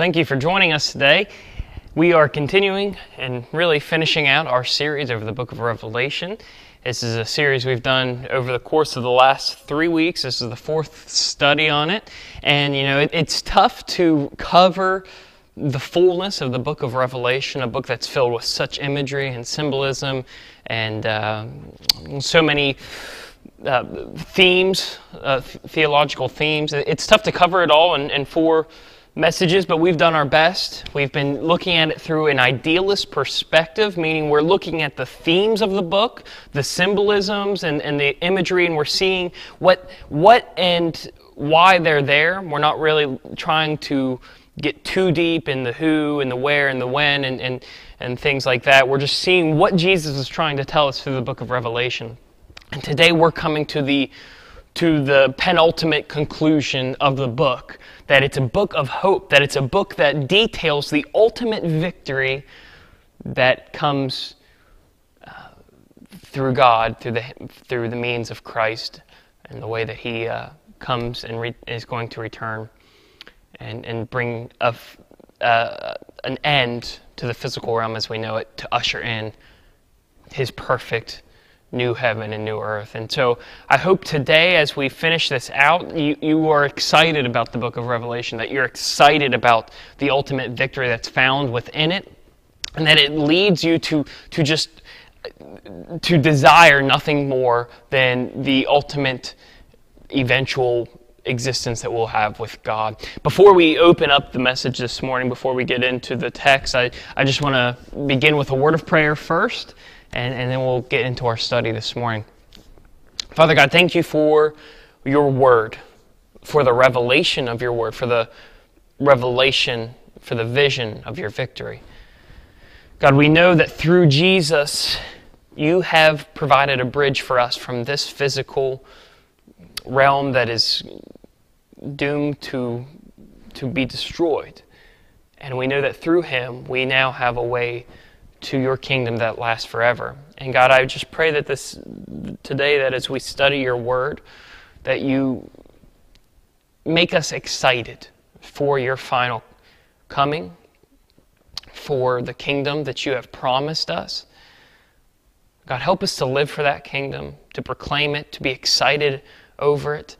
thank you for joining us today. We are continuing and really finishing out our series over the book of Revelation. This is a series we've done over the course of the last three weeks. This is the fourth study on it. And, you know, it, it's tough to cover the fullness of the book of Revelation, a book that's filled with such imagery and symbolism and uh, so many uh, themes, uh, theological themes. It's tough to cover it all in, in four messages, but we've done our best. We've been looking at it through an idealist perspective, meaning we're looking at the themes of the book, the symbolisms and, and the imagery, and we're seeing what, what and why they're there. We're not really trying to get too deep in the who and the where and the when and, and, and things like that. We're just seeing what Jesus is trying to tell us through the book of Revelation. And today we're coming to the to the penultimate conclusion of the book that it's a book of hope, that it's a book that details the ultimate victory that comes uh, through God, through the, through the means of Christ, and the way that He uh, comes and re- is going to return and, and bring uh, an end to the physical realm as we know it, to usher in His perfect new heaven and new earth. And so I hope today, as we finish this out, you, you are excited about the book of Revelation, that you're excited about the ultimate victory that's found within it, and that it leads you to, to just to desire nothing more than the ultimate eventual existence that we'll have with God. Before we open up the message this morning, before we get into the text, I, I just want to begin with a word of prayer first and, and then we'll get into our study this morning. Father God, thank you for your word, for the revelation of your word, for the revelation, for the vision of your victory. God, we know that through Jesus, you have provided a bridge for us from this physical realm that is doomed to, to be destroyed. And we know that through him, we now have a way to your kingdom that lasts forever. And God, I just pray that this today, that as we study your word, that you make us excited for your final coming, for the kingdom that you have promised us. God, help us to live for that kingdom, to proclaim it, to be excited over it.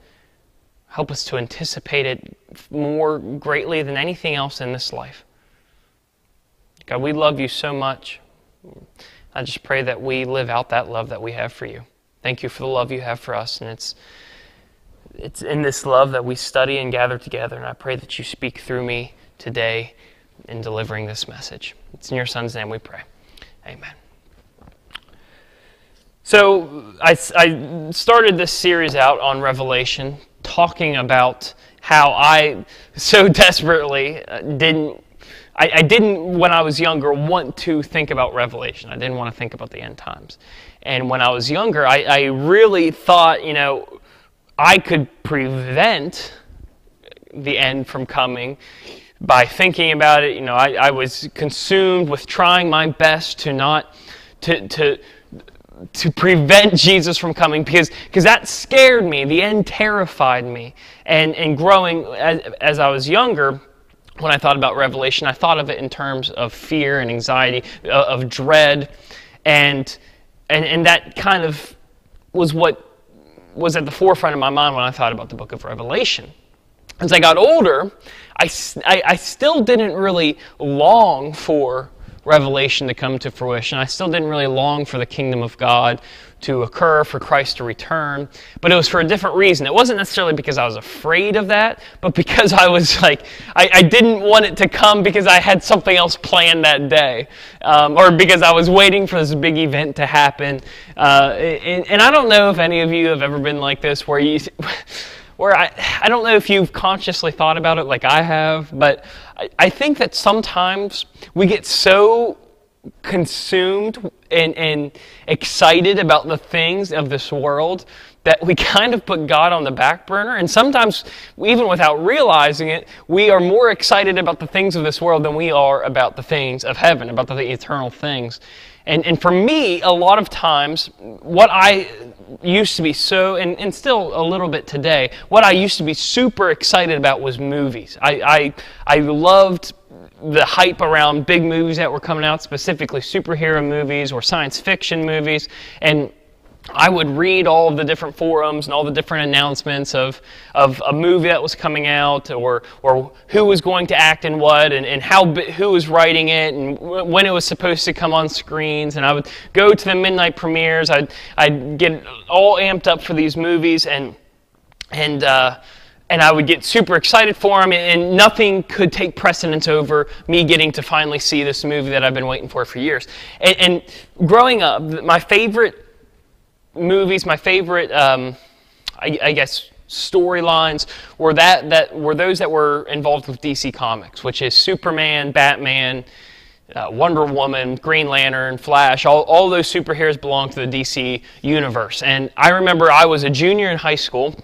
Help us to anticipate it more greatly than anything else in this life. God, we love you so much. I just pray that we live out that love that we have for you. Thank you for the love you have for us, and it's it's in this love that we study and gather together. And I pray that you speak through me today in delivering this message. It's in your Son's name we pray. Amen. So I, I started this series out on Revelation, talking about how I so desperately didn't I, I, didn't, when I was younger, want to think about Revelation. I didn't want to think about the end times. And when I was younger, I, I really thought, you know, I could prevent the end from coming by thinking about it. You know, I, I was consumed with trying my best to not, to, to, to prevent Jesus from coming because because that scared me. The end terrified me. And and growing as, as I was younger, when I thought about Revelation, I thought of it in terms of fear and anxiety, uh, of dread, and, and, and that kind of was what was at the forefront of my mind when I thought about the book of Revelation. As I got older, I, I, I still didn't really long for Revelation to come to fruition. I still didn't really long for the kingdom of God to occur, for Christ to return, but it was for a different reason. It wasn't necessarily because I was afraid of that, but because I was like, I, I didn't want it to come because I had something else planned that day, um, or because I was waiting for this big event to happen. Uh, and, and I don't know if any of you have ever been like this, where you. where I, I don't know if you've consciously thought about it like I have, but I, I think that sometimes we get so consumed and, and excited about the things of this world that we kind of put God on the back burner. And sometimes, even without realizing it, we are more excited about the things of this world than we are about the things of heaven, about the eternal things. And, and for me, a lot of times, what I used to be so, and, and still a little bit today, what I used to be super excited about was movies. I, I, I loved the hype around big movies that were coming out, specifically superhero movies or science fiction movies. And I would read all of the different forums and all the different announcements of, of a movie that was coming out or, or who was going to act in what and, and how, who was writing it and when it was supposed to come on screens. And I would go to the midnight premieres. I'd, I'd get all amped up for these movies and, and, uh, and I would get super excited for them, and nothing could take precedence over me getting to finally see this movie that I've been waiting for for years. And, and growing up, my favorite movies, my favorite, um, I, I, guess, storylines were that that were those that were involved with DC Comics, which is Superman, Batman, uh, Wonder Woman, Green Lantern, Flash. All all those superheroes belong to the DC universe. And I remember I was a junior in high school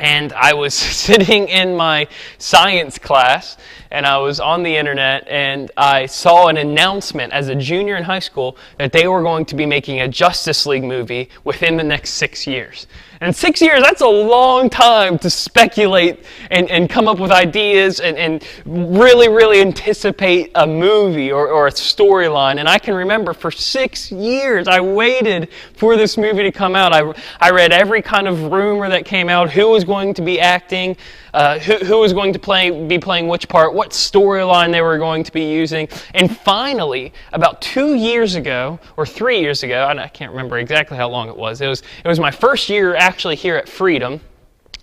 and I was sitting in my science class and I was on the internet and I saw an announcement as a junior in high school that they were going to be making a Justice League movie within the next six years. And six years, that's a long time to speculate and, and come up with ideas and, and really, really anticipate a movie or, or a storyline. And I can remember for six years, I waited for this movie to come out. I, I read every kind of rumor that came out, who was going to be acting, uh, who, who was going to play, be playing which part, what storyline they were going to be using. And finally, about two years ago, or three years ago, I can't remember exactly how long it was, it was, it was my first year actually here at Freedom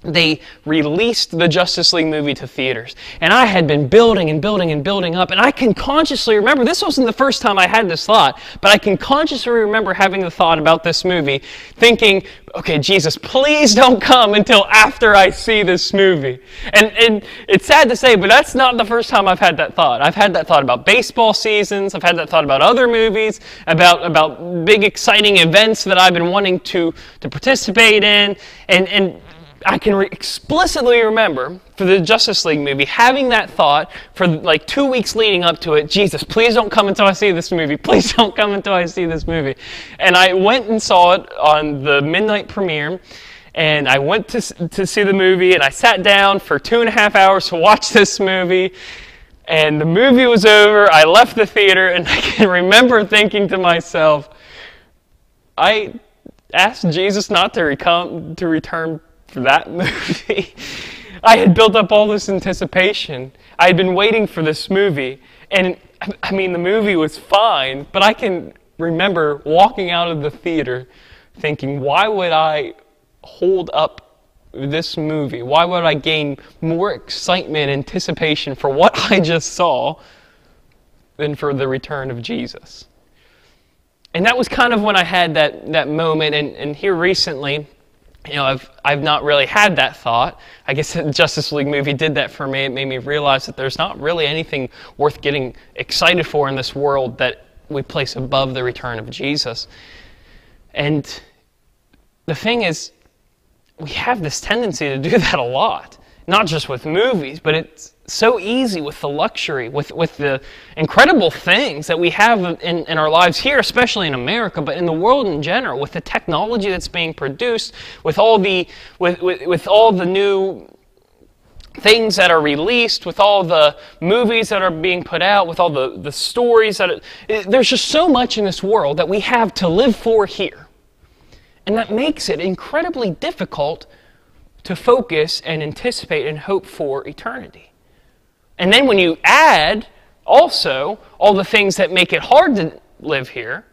they released the Justice League movie to theaters. And I had been building and building and building up. And I can consciously remember, this wasn't the first time I had this thought, but I can consciously remember having the thought about this movie, thinking, okay, Jesus, please don't come until after I see this movie. And, and it's sad to say, but that's not the first time I've had that thought. I've had that thought about baseball seasons, I've had that thought about other movies, about, about big exciting events that I've been wanting to, to participate in. And, and I can re- explicitly remember for the Justice League movie having that thought for like two weeks leading up to it Jesus, please don't come until I see this movie. Please don't come until I see this movie. And I went and saw it on the midnight premiere. And I went to, to see the movie and I sat down for two and a half hours to watch this movie. And the movie was over. I left the theater and I can remember thinking to myself, I asked Jesus not to, recom- to return for that movie. I had built up all this anticipation. I had been waiting for this movie. And I mean, the movie was fine, but I can remember walking out of the theater thinking, why would I hold up this movie? Why would I gain more excitement, anticipation for what I just saw than for the return of Jesus? And that was kind of when I had that, that moment. And, and here recently, you know, I've, I've not really had that thought. I guess the Justice League movie did that for me. It made me realize that there's not really anything worth getting excited for in this world that we place above the return of Jesus. And the thing is, we have this tendency to do that a lot, not just with movies, but it's so easy with the luxury, with, with the incredible things that we have in, in our lives here, especially in America, but in the world in general, with the technology that's being produced, with all the, with, with, with all the new things that are released, with all the movies that are being put out, with all the, the stories that it, there's just so much in this world that we have to live for here. And that makes it incredibly difficult to focus and anticipate and hope for eternity. And then when you add also all the things that make it hard to live here,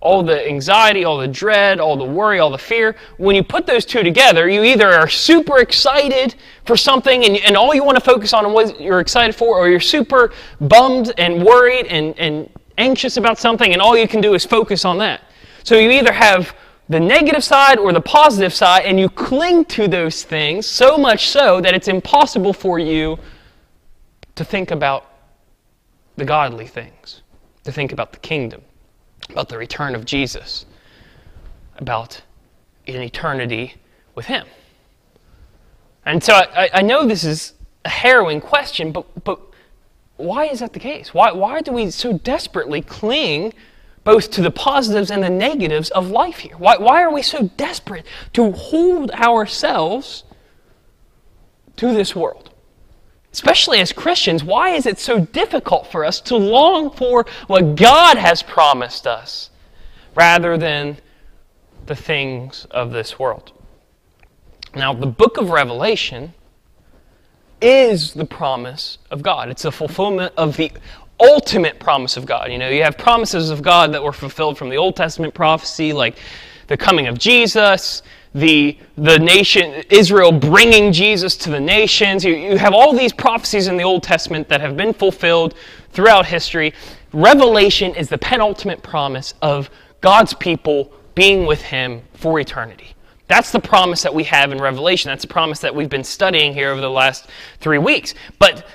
all the anxiety, all the dread, all the worry, all the fear, when you put those two together, you either are super excited for something and, and all you want to focus on is what you're excited for, or you're super bummed and worried and, and anxious about something and all you can do is focus on that. So you either have the negative side or the positive side and you cling to those things so much so that it's impossible for you to think about the godly things. to think about the kingdom, about the return of Jesus, about an eternity with Him. And so I, I know this is a harrowing question, but, but why is that the case? Why, why do we so desperately cling both to the positives and the negatives of life here? Why, why are we so desperate to hold ourselves to this world? Especially as Christians, why is it so difficult for us to long for what God has promised us rather than the things of this world? Now, the book of Revelation is the promise of God. It's a fulfillment of the ultimate promise of God. You know, you have promises of God that were fulfilled from the Old Testament prophecy, like the coming of Jesus, the, the nation, Israel bringing Jesus to the nations. You, you have all these prophecies in the Old Testament that have been fulfilled throughout history. Revelation is the penultimate promise of God's people being with Him for eternity. That's the promise that we have in Revelation. That's the promise that we've been studying here over the last three weeks. But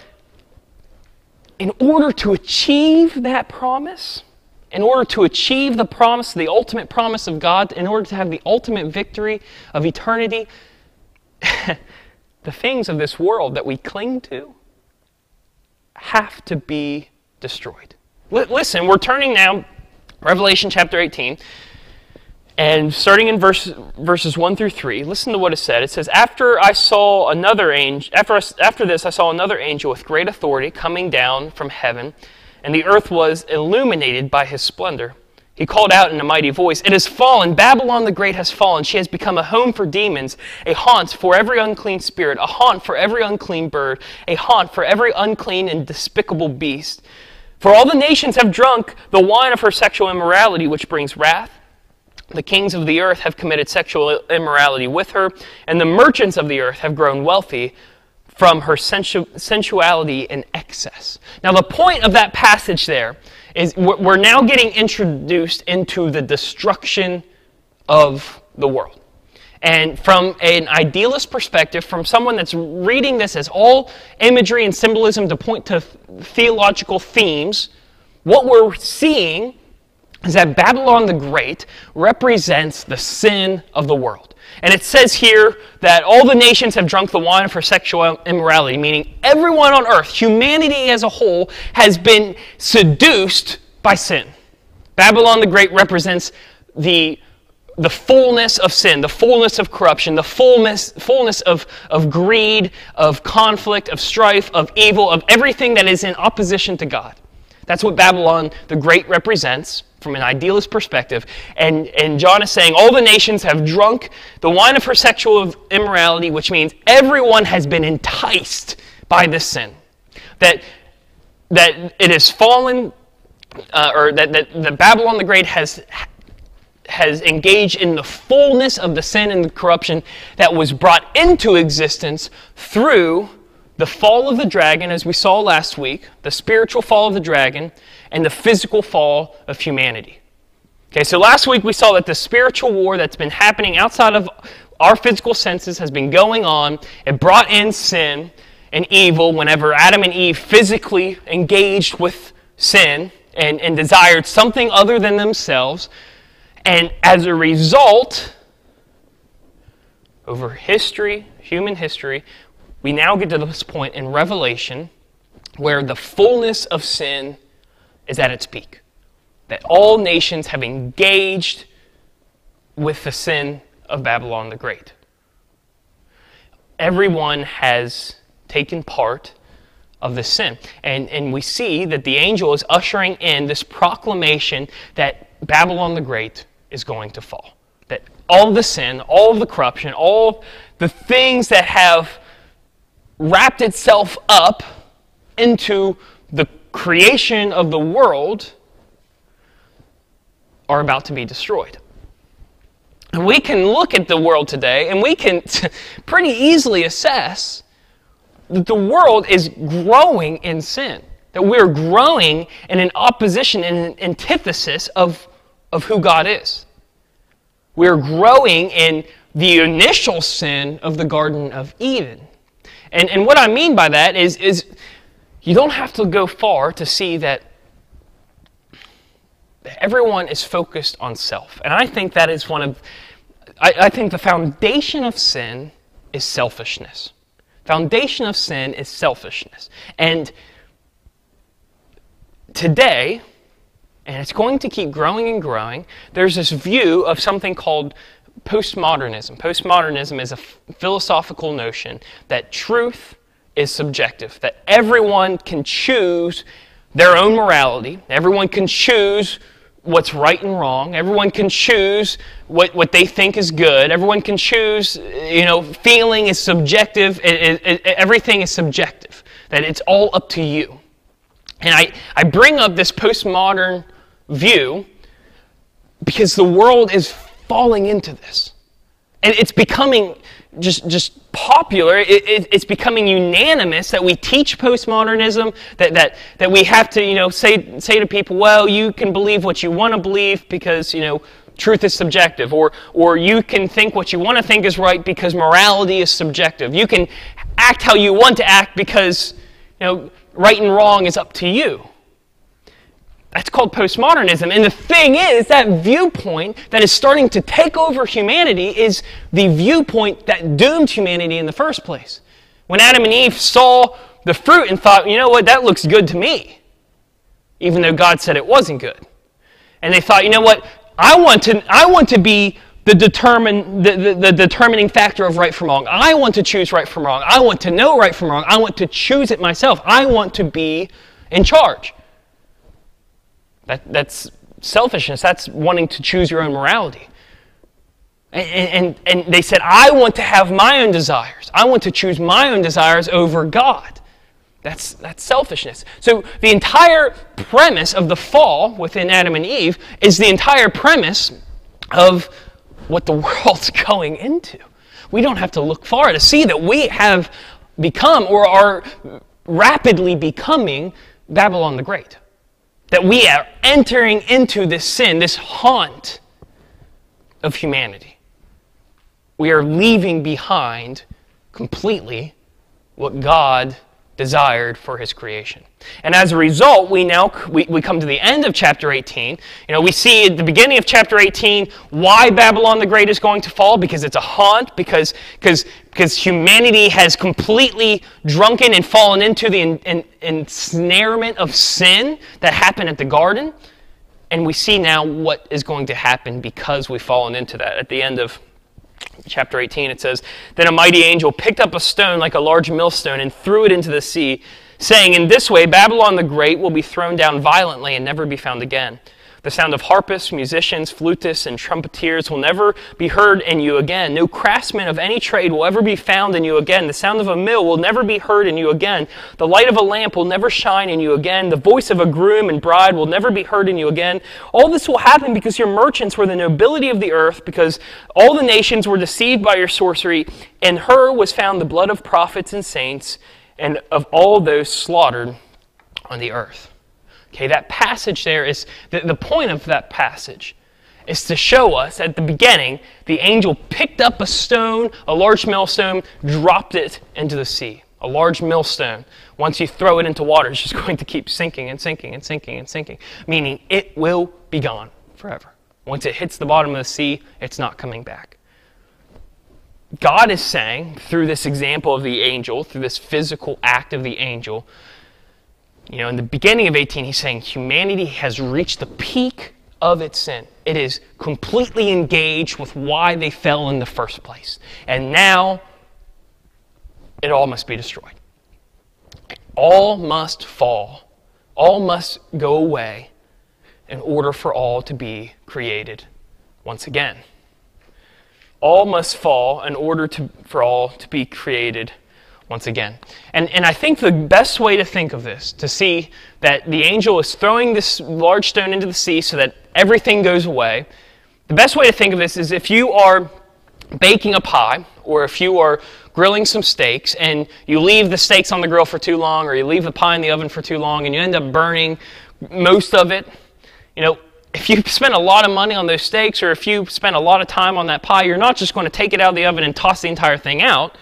in order to achieve that promise, in order to achieve the promise, the ultimate promise of God, in order to have the ultimate victory of eternity, the things of this world that we cling to have to be destroyed. L- listen, we're turning now, Revelation chapter 18. And starting in verse, verses 1 through 3, listen to what it said. It says, After I saw another angel, after, after this I saw another angel with great authority coming down from heaven, and the earth was illuminated by his splendor. He called out in a mighty voice, It has fallen! Babylon the Great has fallen. She has become a home for demons, a haunt for every unclean spirit, a haunt for every unclean bird, a haunt for every unclean and despicable beast. For all the nations have drunk the wine of her sexual immorality, which brings wrath. The kings of the earth have committed sexual immorality with her, and the merchants of the earth have grown wealthy from her sensu- sensuality and excess. Now, the point of that passage there is we're now getting introduced into the destruction of the world. And from an idealist perspective, from someone that's reading this as all imagery and symbolism to point to theological themes, what we're seeing is that Babylon the Great represents the sin of the world. And it says here that all the nations have drunk the wine for sexual immorality, meaning everyone on earth, humanity as a whole, has been seduced by sin. Babylon the Great represents the, the fullness of sin, the fullness of corruption, the fullness, fullness of, of greed, of conflict, of strife, of evil, of everything that is in opposition to God. That's what Babylon the Great represents from an idealist perspective. And, and John is saying all the nations have drunk the wine of her sexual immorality, which means everyone has been enticed by this sin. That, that it has fallen, uh, or that, that, that Babylon the Great has, has engaged in the fullness of the sin and the corruption that was brought into existence through the fall of the dragon, as we saw last week, the spiritual fall of the dragon, and the physical fall of humanity. Okay, so last week we saw that the spiritual war that's been happening outside of our physical senses has been going on. It brought in sin and evil whenever Adam and Eve physically engaged with sin and, and desired something other than themselves. And as a result, over history, human history, we now get to this point in Revelation where the fullness of sin is at its peak. That all nations have engaged with the sin of Babylon the Great. Everyone has taken part of the sin. And, and we see that the angel is ushering in this proclamation that Babylon the Great is going to fall. That all the sin, all the corruption, all the things that have wrapped itself up into the creation of the world are about to be destroyed. And we can look at the world today and we can pretty easily assess that the world is growing in sin, that we're growing in an opposition and an antithesis of, of who God is. We're growing in the initial sin of the Garden of Eden. And, and what I mean by that is, is you don't have to go far to see that Everyone is focused on self. And I think that is one of, I, I think the foundation of sin is selfishness. Foundation of sin is selfishness. And today, and it's going to keep growing and growing, there's this view of something called postmodernism. Postmodernism is a philosophical notion that truth is subjective, that everyone can choose their own morality, everyone can choose what's right and wrong. Everyone can choose what, what they think is good. Everyone can choose, you know, feeling is subjective. It, it, it, everything is subjective, that it's all up to you. And I, I bring up this postmodern view because the world is falling into this. And it's becoming just, just popular. It, it, it's becoming unanimous that we teach postmodernism, that, that, that we have to, you know, say, say to people, well, you can believe what you want to believe because, you know, truth is subjective. Or, or you can think what you want to think is right because morality is subjective. You can act how you want to act because, you know, right and wrong is up to you. That's called postmodernism. And the thing is, that viewpoint that is starting to take over humanity is the viewpoint that doomed humanity in the first place. When Adam and Eve saw the fruit and thought, you know what, that looks good to me, even though God said it wasn't good. And they thought, you know what, I want to, I want to be the, determine, the, the, the determining factor of right from wrong. I want to choose right from wrong. I want to know right from wrong. I want to choose it myself. I want to be in charge. That, that's selfishness. That's wanting to choose your own morality. And, and, and they said, I want to have my own desires. I want to choose my own desires over God. That's, that's selfishness. So the entire premise of the fall within Adam and Eve is the entire premise of what the world's going into. We don't have to look far to see that we have become or are rapidly becoming Babylon the Great that we are entering into this sin, this haunt of humanity. We are leaving behind completely what God desired for his creation. And as a result, we now we, we come to the end of chapter 18. You know, we see at the beginning of chapter 18 why Babylon the Great is going to fall because it's a haunt, because because because humanity has completely drunken and fallen into the en, en, ensnarement of sin that happened at the garden. And we see now what is going to happen because we've fallen into that. At the end of chapter 18, it says, Then a mighty angel picked up a stone like a large millstone and threw it into the sea, saying, In this way Babylon the Great will be thrown down violently and never be found again. The sound of harpists, musicians, flutists, and trumpeters will never be heard in you again. No craftsman of any trade will ever be found in you again. The sound of a mill will never be heard in you again. The light of a lamp will never shine in you again. The voice of a groom and bride will never be heard in you again. All this will happen because your merchants were the nobility of the earth, because all the nations were deceived by your sorcery. In her was found the blood of prophets and saints, and of all those slaughtered on the earth. Okay, that passage there is the, the point of that passage is to show us at the beginning the angel picked up a stone, a large millstone, dropped it into the sea. A large millstone. Once you throw it into water, it's just going to keep sinking and sinking and sinking and sinking, meaning it will be gone forever. Once it hits the bottom of the sea, it's not coming back. God is saying, through this example of the angel, through this physical act of the angel, you know, in the beginning of 18, he's saying humanity has reached the peak of its sin. It is completely engaged with why they fell in the first place. And now it all must be destroyed. All must fall. All must go away in order for all to be created once again. All must fall in order to, for all to be created once again. And, and I think the best way to think of this, to see that the angel is throwing this large stone into the sea so that everything goes away, the best way to think of this is if you are baking a pie or if you are grilling some steaks and you leave the steaks on the grill for too long or you leave the pie in the oven for too long and you end up burning most of it, you know, if you spend a lot of money on those steaks or if you spend a lot of time on that pie, you're not just going to take it out of the oven and toss the entire thing out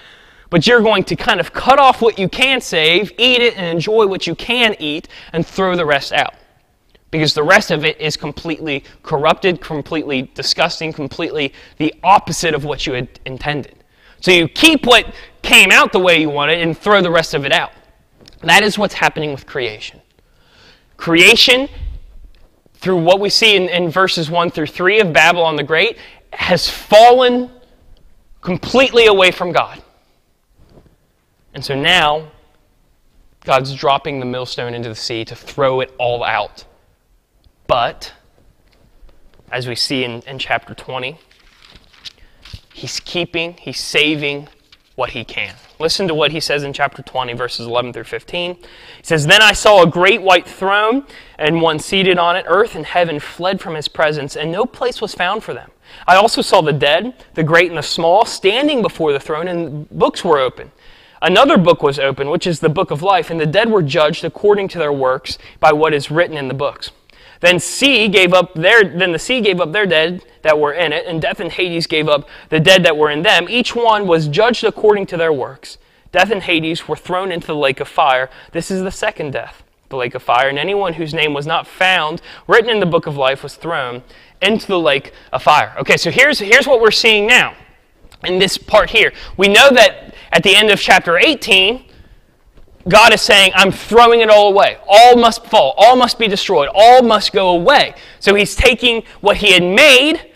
but you're going to kind of cut off what you can save, eat it, and enjoy what you can eat, and throw the rest out. because the rest of it is completely corrupted, completely disgusting, completely the opposite of what you had intended. So you keep what came out the way you wanted and throw the rest of it out. That is what's happening with creation. Creation, through what we see in, in verses 1 through 3 of Babylon the Great, has fallen completely away from God. And so now, God's dropping the millstone into the sea to throw it all out. But, as we see in, in chapter 20, he's keeping, he's saving what he can. Listen to what he says in chapter 20, verses 11 through 15. He says, Then I saw a great white throne, and one seated on it. Earth and heaven fled from his presence, and no place was found for them. I also saw the dead, the great and the small, standing before the throne, and books were open. Another book was open, which is the book of life, and the dead were judged according to their works by what is written in the books. Then sea gave up their then the sea gave up their dead that were in it, and death and Hades gave up the dead that were in them. Each one was judged according to their works. Death and Hades were thrown into the lake of fire. This is the second death, the lake of fire, and anyone whose name was not found written in the book of life was thrown into the lake of fire. Okay, so here's here's what we're seeing now in this part here. We know that at the end of chapter 18, God is saying, I'm throwing it all away. All must fall. All must be destroyed. All must go away. So he's taking what he had made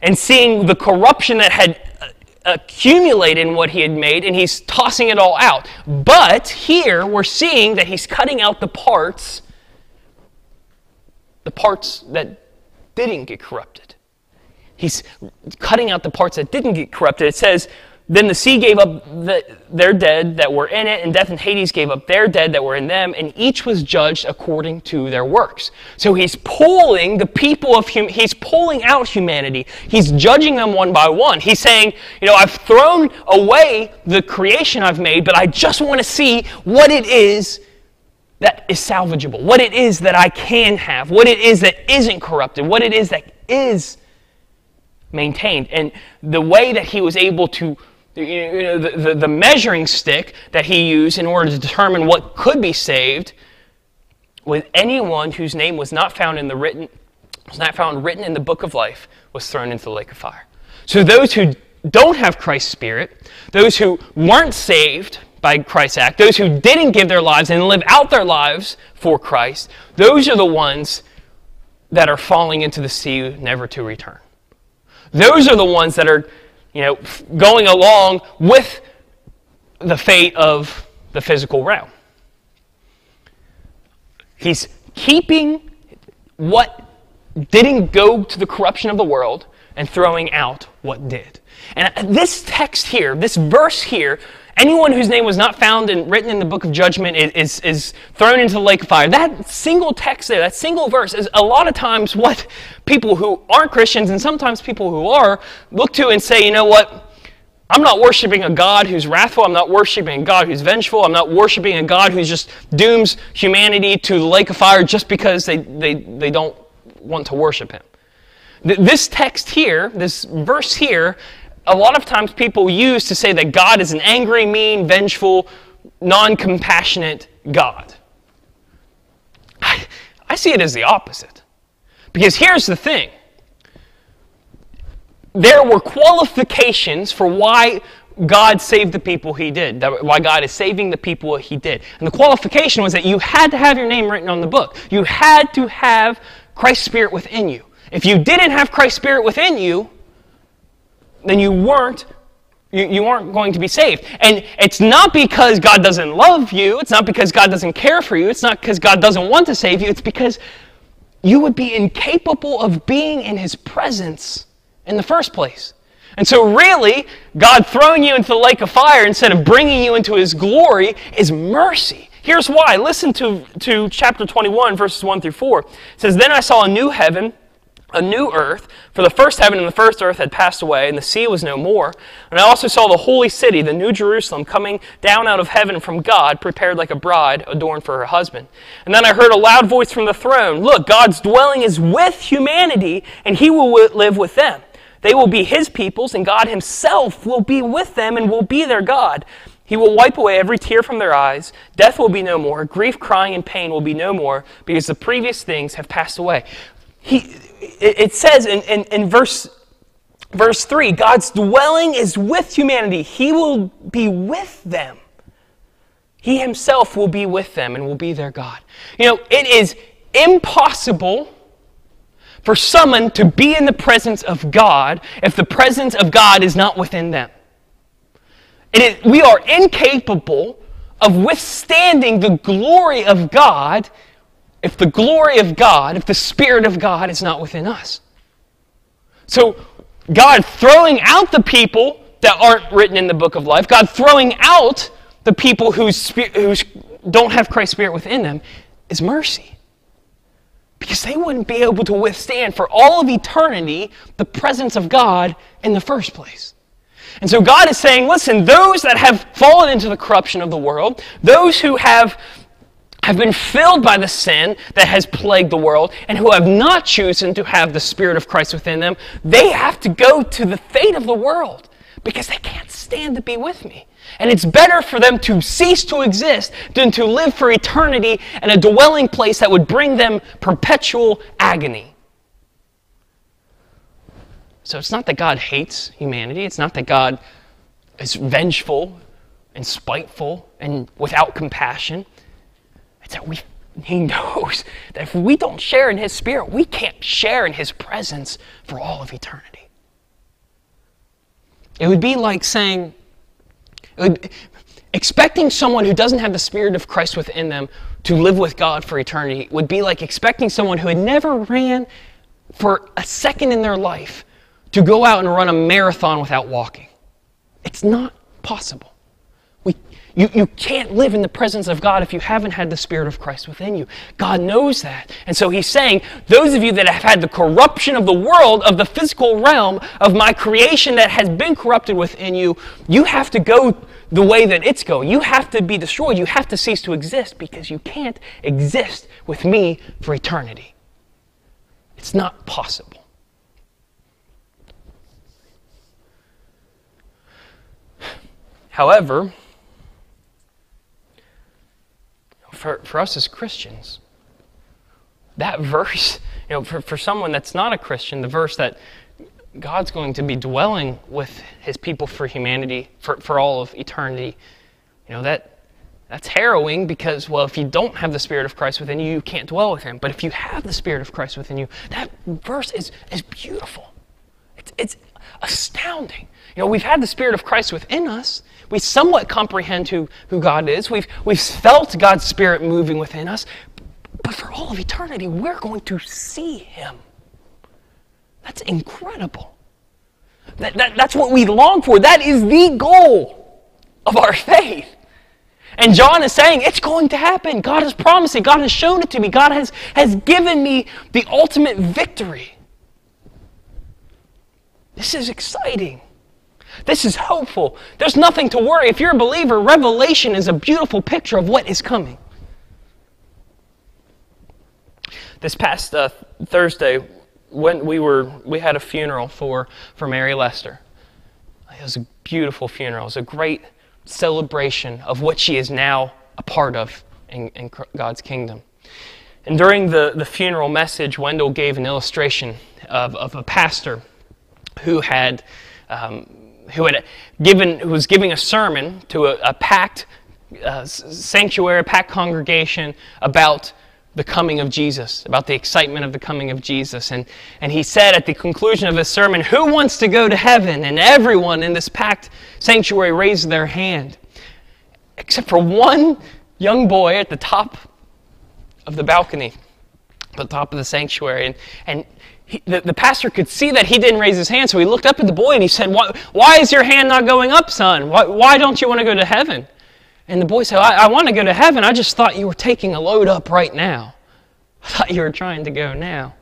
and seeing the corruption that had uh, accumulated in what he had made, and he's tossing it all out. But here we're seeing that he's cutting out the parts, the parts that didn't get corrupted. He's cutting out the parts that didn't get corrupted. It says, then the sea gave up the, their dead that were in it, and death and Hades gave up their dead that were in them, and each was judged according to their works. So he's pulling the people of hum- he's pulling out humanity. He's judging them one by one. He's saying, you know, I've thrown away the creation I've made, but I just want to see what it is that is salvageable, what it is that I can have, what it is that isn't corrupted, what it is that is maintained. And the way that he was able to, you know, the, the, the, measuring stick that he used in order to determine what could be saved with anyone whose name was not found in the written was not found written in the book of life was thrown into the lake of fire. So those who don't have Christ's spirit, those who weren't saved by Christ's act, those who didn't give their lives and live out their lives for Christ, those are the ones that are falling into the sea never to return. Those are the ones that are, you know, going along with the fate of the physical realm. He's keeping what didn't go to the corruption of the world and throwing out what did. And this text here, this verse here, anyone whose name was not found and written in the book of judgment is, is, thrown into the lake of fire. That single text there, that single verse, is a lot of times what people who aren't Christians and sometimes people who are look to and say, you know what? I'm not worshiping a God who's wrathful. I'm not worshiping a God who's vengeful. I'm not worshiping a God who just dooms humanity to the lake of fire just because they, they, they don't want to worship him. This text here, this verse here, a lot of times people use to say that God is an angry, mean, vengeful, non compassionate God. I, I see it as the opposite. Because here's the thing there were qualifications for why God saved the people he did, why God is saving the people he did. And the qualification was that you had to have your name written on the book. You had to have Christ's Spirit within you. If you didn't have Christ's Spirit within you, then you weren't you, you aren't going to be saved. And it's not because God doesn't love you, it's not because God doesn't care for you, it's not because God doesn't want to save you, it's because you would be incapable of being in his presence in the first place. And so, really, God throwing you into the lake of fire instead of bringing you into his glory is mercy. Here's why. Listen to, to chapter 21, verses 1 through 4. It says, Then I saw a new heaven a new earth, for the first heaven and the first earth had passed away, and the sea was no more. And I also saw the holy city, the new Jerusalem, coming down out of heaven from God, prepared like a bride adorned for her husband. And then I heard a loud voice from the throne Look, God's dwelling is with humanity, and he will live with them. They will be his peoples, and God himself will be with them and will be their God. He will wipe away every tear from their eyes. Death will be no more. Grief, crying, and pain will be no more because the previous things have passed away. He, it says in, in, in verse, verse 3 God's dwelling is with humanity, He will be with them. He Himself will be with them and will be their God. You know, it is impossible for someone to be in the presence of God if the presence of God is not within them. We are incapable of withstanding the glory of God if the glory of God, if the Spirit of God is not within us. So, God throwing out the people that aren't written in the book of life, God throwing out the people who don't have Christ's Spirit within them, is mercy because they wouldn't be able to withstand for all of eternity the presence of God in the first place. And so God is saying, listen, those that have fallen into the corruption of the world, those who have have been filled by the sin that has plagued the world and who have not chosen to have the Spirit of Christ within them, they have to go to the fate of the world because they can't stand to be with me. And it's better for them to cease to exist than to live for eternity in a dwelling place that would bring them perpetual agony. So it's not that God hates humanity, it's not that God is vengeful and spiteful and without compassion. It's that we, He knows that if we don't share in His Spirit, we can't share in His presence for all of eternity. It would be like saying, expecting someone who doesn't have the Spirit of Christ within them to live with God for eternity would be like expecting someone who had never ran for a second in their life to go out and run a marathon without walking. It's not possible. You, you can't live in the presence of God if you haven't had the Spirit of Christ within you. God knows that. And so He's saying, those of you that have had the corruption of the world, of the physical realm, of my creation that has been corrupted within you, you have to go the way that it's going. You have to be destroyed. You have to cease to exist because you can't exist with me for eternity. It's not possible. However, for, for us as Christians. That verse, you know, for, for someone that's not a Christian, the verse that God's going to be dwelling with his people for humanity, for, for all of eternity, you know, that that's harrowing because, well, if you don't have the Spirit of Christ within you, you can't dwell with Him. But if you have the Spirit of Christ within you, that verse is, is beautiful. It's, it's astounding. You know, we've had the Spirit of Christ within us. We somewhat comprehend who, who God is. We've, we've felt God's Spirit moving within us. But for all of eternity, we're going to see Him. That's incredible. That, that, that's what we long for. That is the goal of our faith. And John is saying, it's going to happen. God has promised it. God has shown it to me. God has, has given me the ultimate victory. This is exciting. This is hopeful. There's nothing to worry. If you're a believer, Revelation is a beautiful picture of what is coming. This past uh, Thursday, when we were, we had a funeral for, for Mary Lester. It was a beautiful funeral. It was a great celebration of what she is now a part of in, in God's kingdom. And during the, the funeral message, Wendell gave an illustration of, of a pastor who had um, who had given who was giving a sermon to a, a packed uh, sanctuary, a packed congregation about the coming of Jesus, about the excitement of the coming of Jesus. And, and he said at the conclusion of his sermon, Who wants to go to heaven? And everyone in this packed sanctuary raised their hand, except for one young boy at the top of the balcony, at the top of the sanctuary. And, and he, the, the pastor could see that he didn't raise his hand, so he looked up at the boy and he said, Why, why is your hand not going up, son? Why, why don't you want to go to heaven? And the boy said, I, I want to go to heaven. I just thought you were taking a load up right now. I thought you were trying to go now.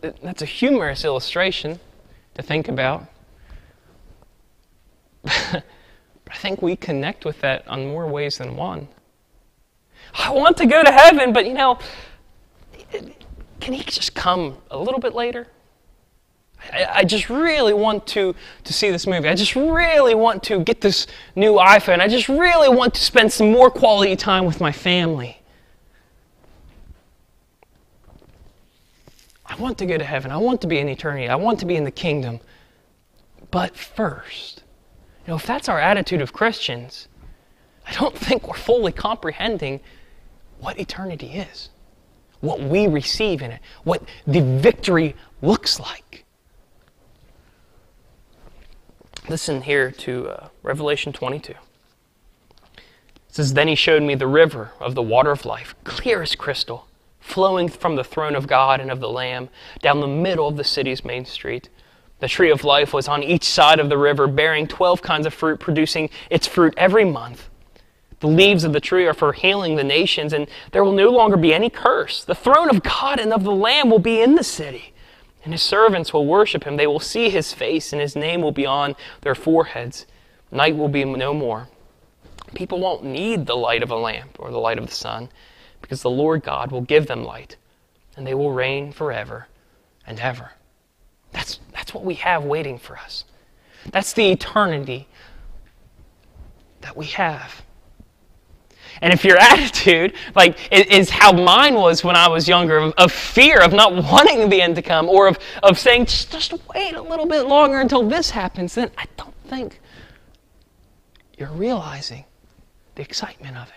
That's a humorous illustration to think about. but I think we connect with that on more ways than one. I want to go to heaven, but you know, can he just come a little bit later? I, I just really want to, to see this movie. I just really want to get this new iPhone. I just really want to spend some more quality time with my family. I want to go to heaven. I want to be in eternity. I want to be in the kingdom. But first, you know, if that's our attitude of Christians, I don't think we're fully comprehending what eternity is, what we receive in it, what the victory looks like. Listen here to uh, Revelation 22. It says, Then he showed me the river of the water of life, clear as crystal, flowing from the throne of God and of the Lamb down the middle of the city's main street. The tree of life was on each side of the river, bearing 12 kinds of fruit, producing its fruit every month. The leaves of the tree are for healing the nations, and there will no longer be any curse. The throne of God and of the Lamb will be in the city, and his servants will worship him. They will see his face, and his name will be on their foreheads. Night will be no more. People won't need the light of a lamp or the light of the sun, because the Lord God will give them light, and they will reign forever and ever. That's, that's what we have waiting for us. That's the eternity that we have. And if your attitude, like, is how mine was when I was younger, of, fear, of not wanting the end to come, or of, of saying, just, just wait a little bit longer until this happens, then I don't think you're realizing the excitement of it.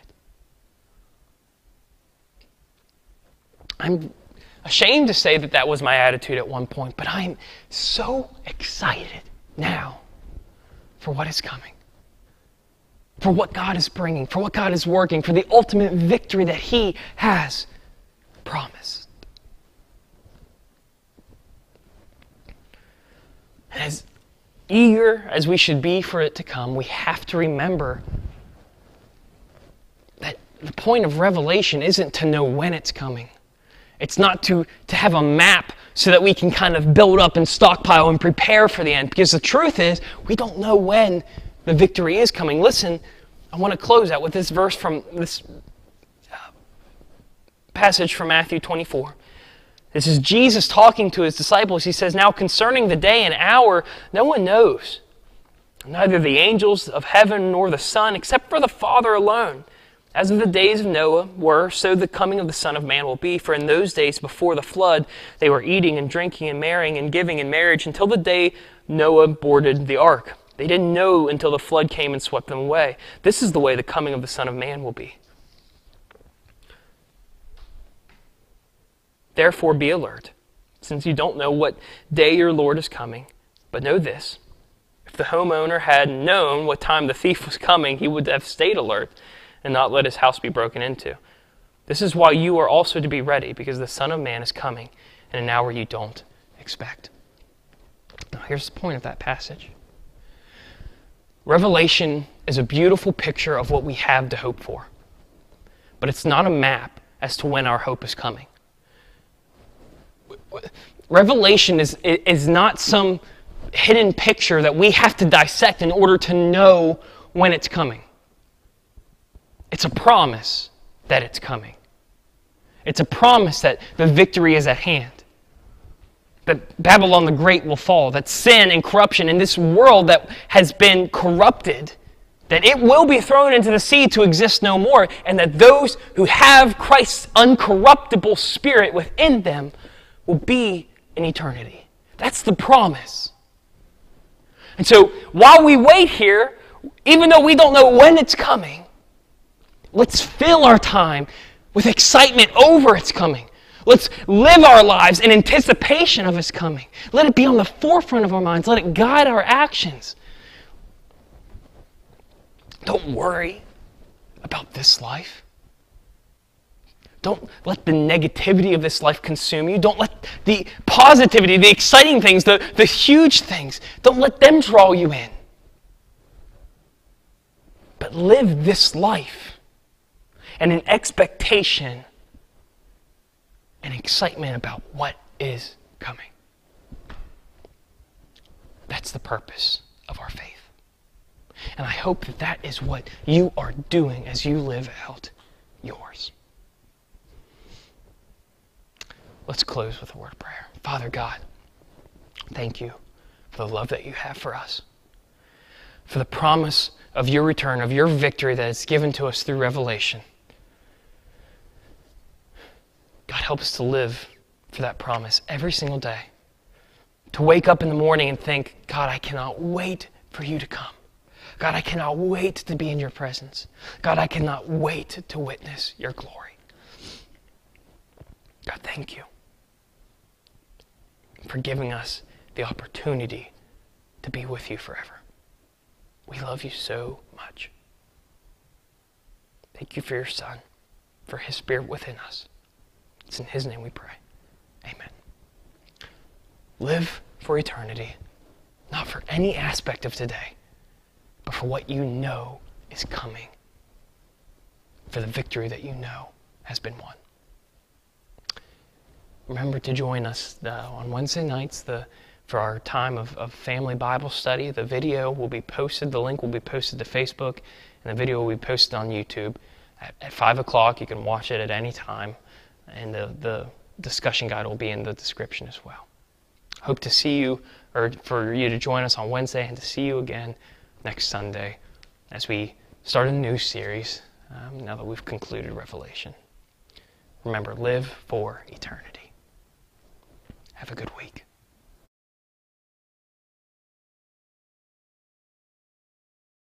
I'm ashamed to say that that was my attitude at one point, but I'm so excited now for what is coming for what God is bringing, for what God is working, for the ultimate victory that He has promised. As eager as we should be for it to come, we have to remember that the point of revelation isn't to know when it's coming. It's not to, to have a map so that we can kind of build up and stockpile and prepare for the end. Because the truth is, we don't know when the victory is coming. Listen, I want to close out with this verse from this uh, passage from Matthew 24. This is Jesus talking to his disciples. He says, Now concerning the day and hour, no one knows, neither the angels of heaven nor the Son, except for the Father alone. As of the days of Noah were, so the coming of the Son of Man will be. For in those days before the flood, they were eating and drinking and marrying and giving in marriage until the day Noah boarded the ark. They didn't know until the flood came and swept them away. This is the way the coming of the Son of Man will be. Therefore, be alert, since you don't know what day your Lord is coming. But know this if the homeowner had known what time the thief was coming, he would have stayed alert and not let his house be broken into. This is why you are also to be ready, because the Son of Man is coming in an hour you don't expect. Now, here's the point of that passage Revelation is a beautiful picture of what we have to hope for, but it's not a map as to when our hope is coming. Revelation is, is not some hidden picture that we have to dissect in order to know when it's coming. It's a promise that it's coming. It's a promise that the victory is at hand that Babylon the Great will fall, that sin and corruption in this world that has been corrupted, that it will be thrown into the sea to exist no more, and that those who have Christ's uncorruptible spirit within them will be in eternity. That's the promise. And so while we wait here, even though we don't know when it's coming, let's fill our time with excitement over its coming Let's live our lives in anticipation of His coming. Let it be on the forefront of our minds. Let it guide our actions. Don't worry about this life. Don't let the negativity of this life consume you. Don't let the positivity, the exciting things, the, the huge things, don't let them draw you in. But live this life and an expectation and excitement about what is coming. That's the purpose of our faith. And I hope that that is what you are doing as you live out yours. Let's close with a word of prayer. Father God, Thank you for the love that you have for us, for the promise of your return, of your victory that is given to us through revelation. God, help us to live for that promise every single day. To wake up in the morning and think, God, I cannot wait for you to come. God, I cannot wait to be in your presence. God, I cannot wait to witness your glory. God, thank you for giving us the opportunity to be with you forever. We love you so much. Thank you for your Son, for his Spirit within us. It's in his name we pray. Amen. Live for eternity, not for any aspect of today, but for what you know is coming, for the victory that you know has been won. Remember to join us uh, on Wednesday nights the, for our time of, of family Bible study. The video will be posted, the link will be posted to Facebook, and the video will be posted on YouTube. At, at 5 o'clock, you can watch it at any time, and the, the discussion guide will be in the description as well. Hope to see you, or for you to join us on Wednesday, and to see you again next Sunday as we start a new series um, now that we've concluded Revelation. Remember, live for eternity. Have a good week.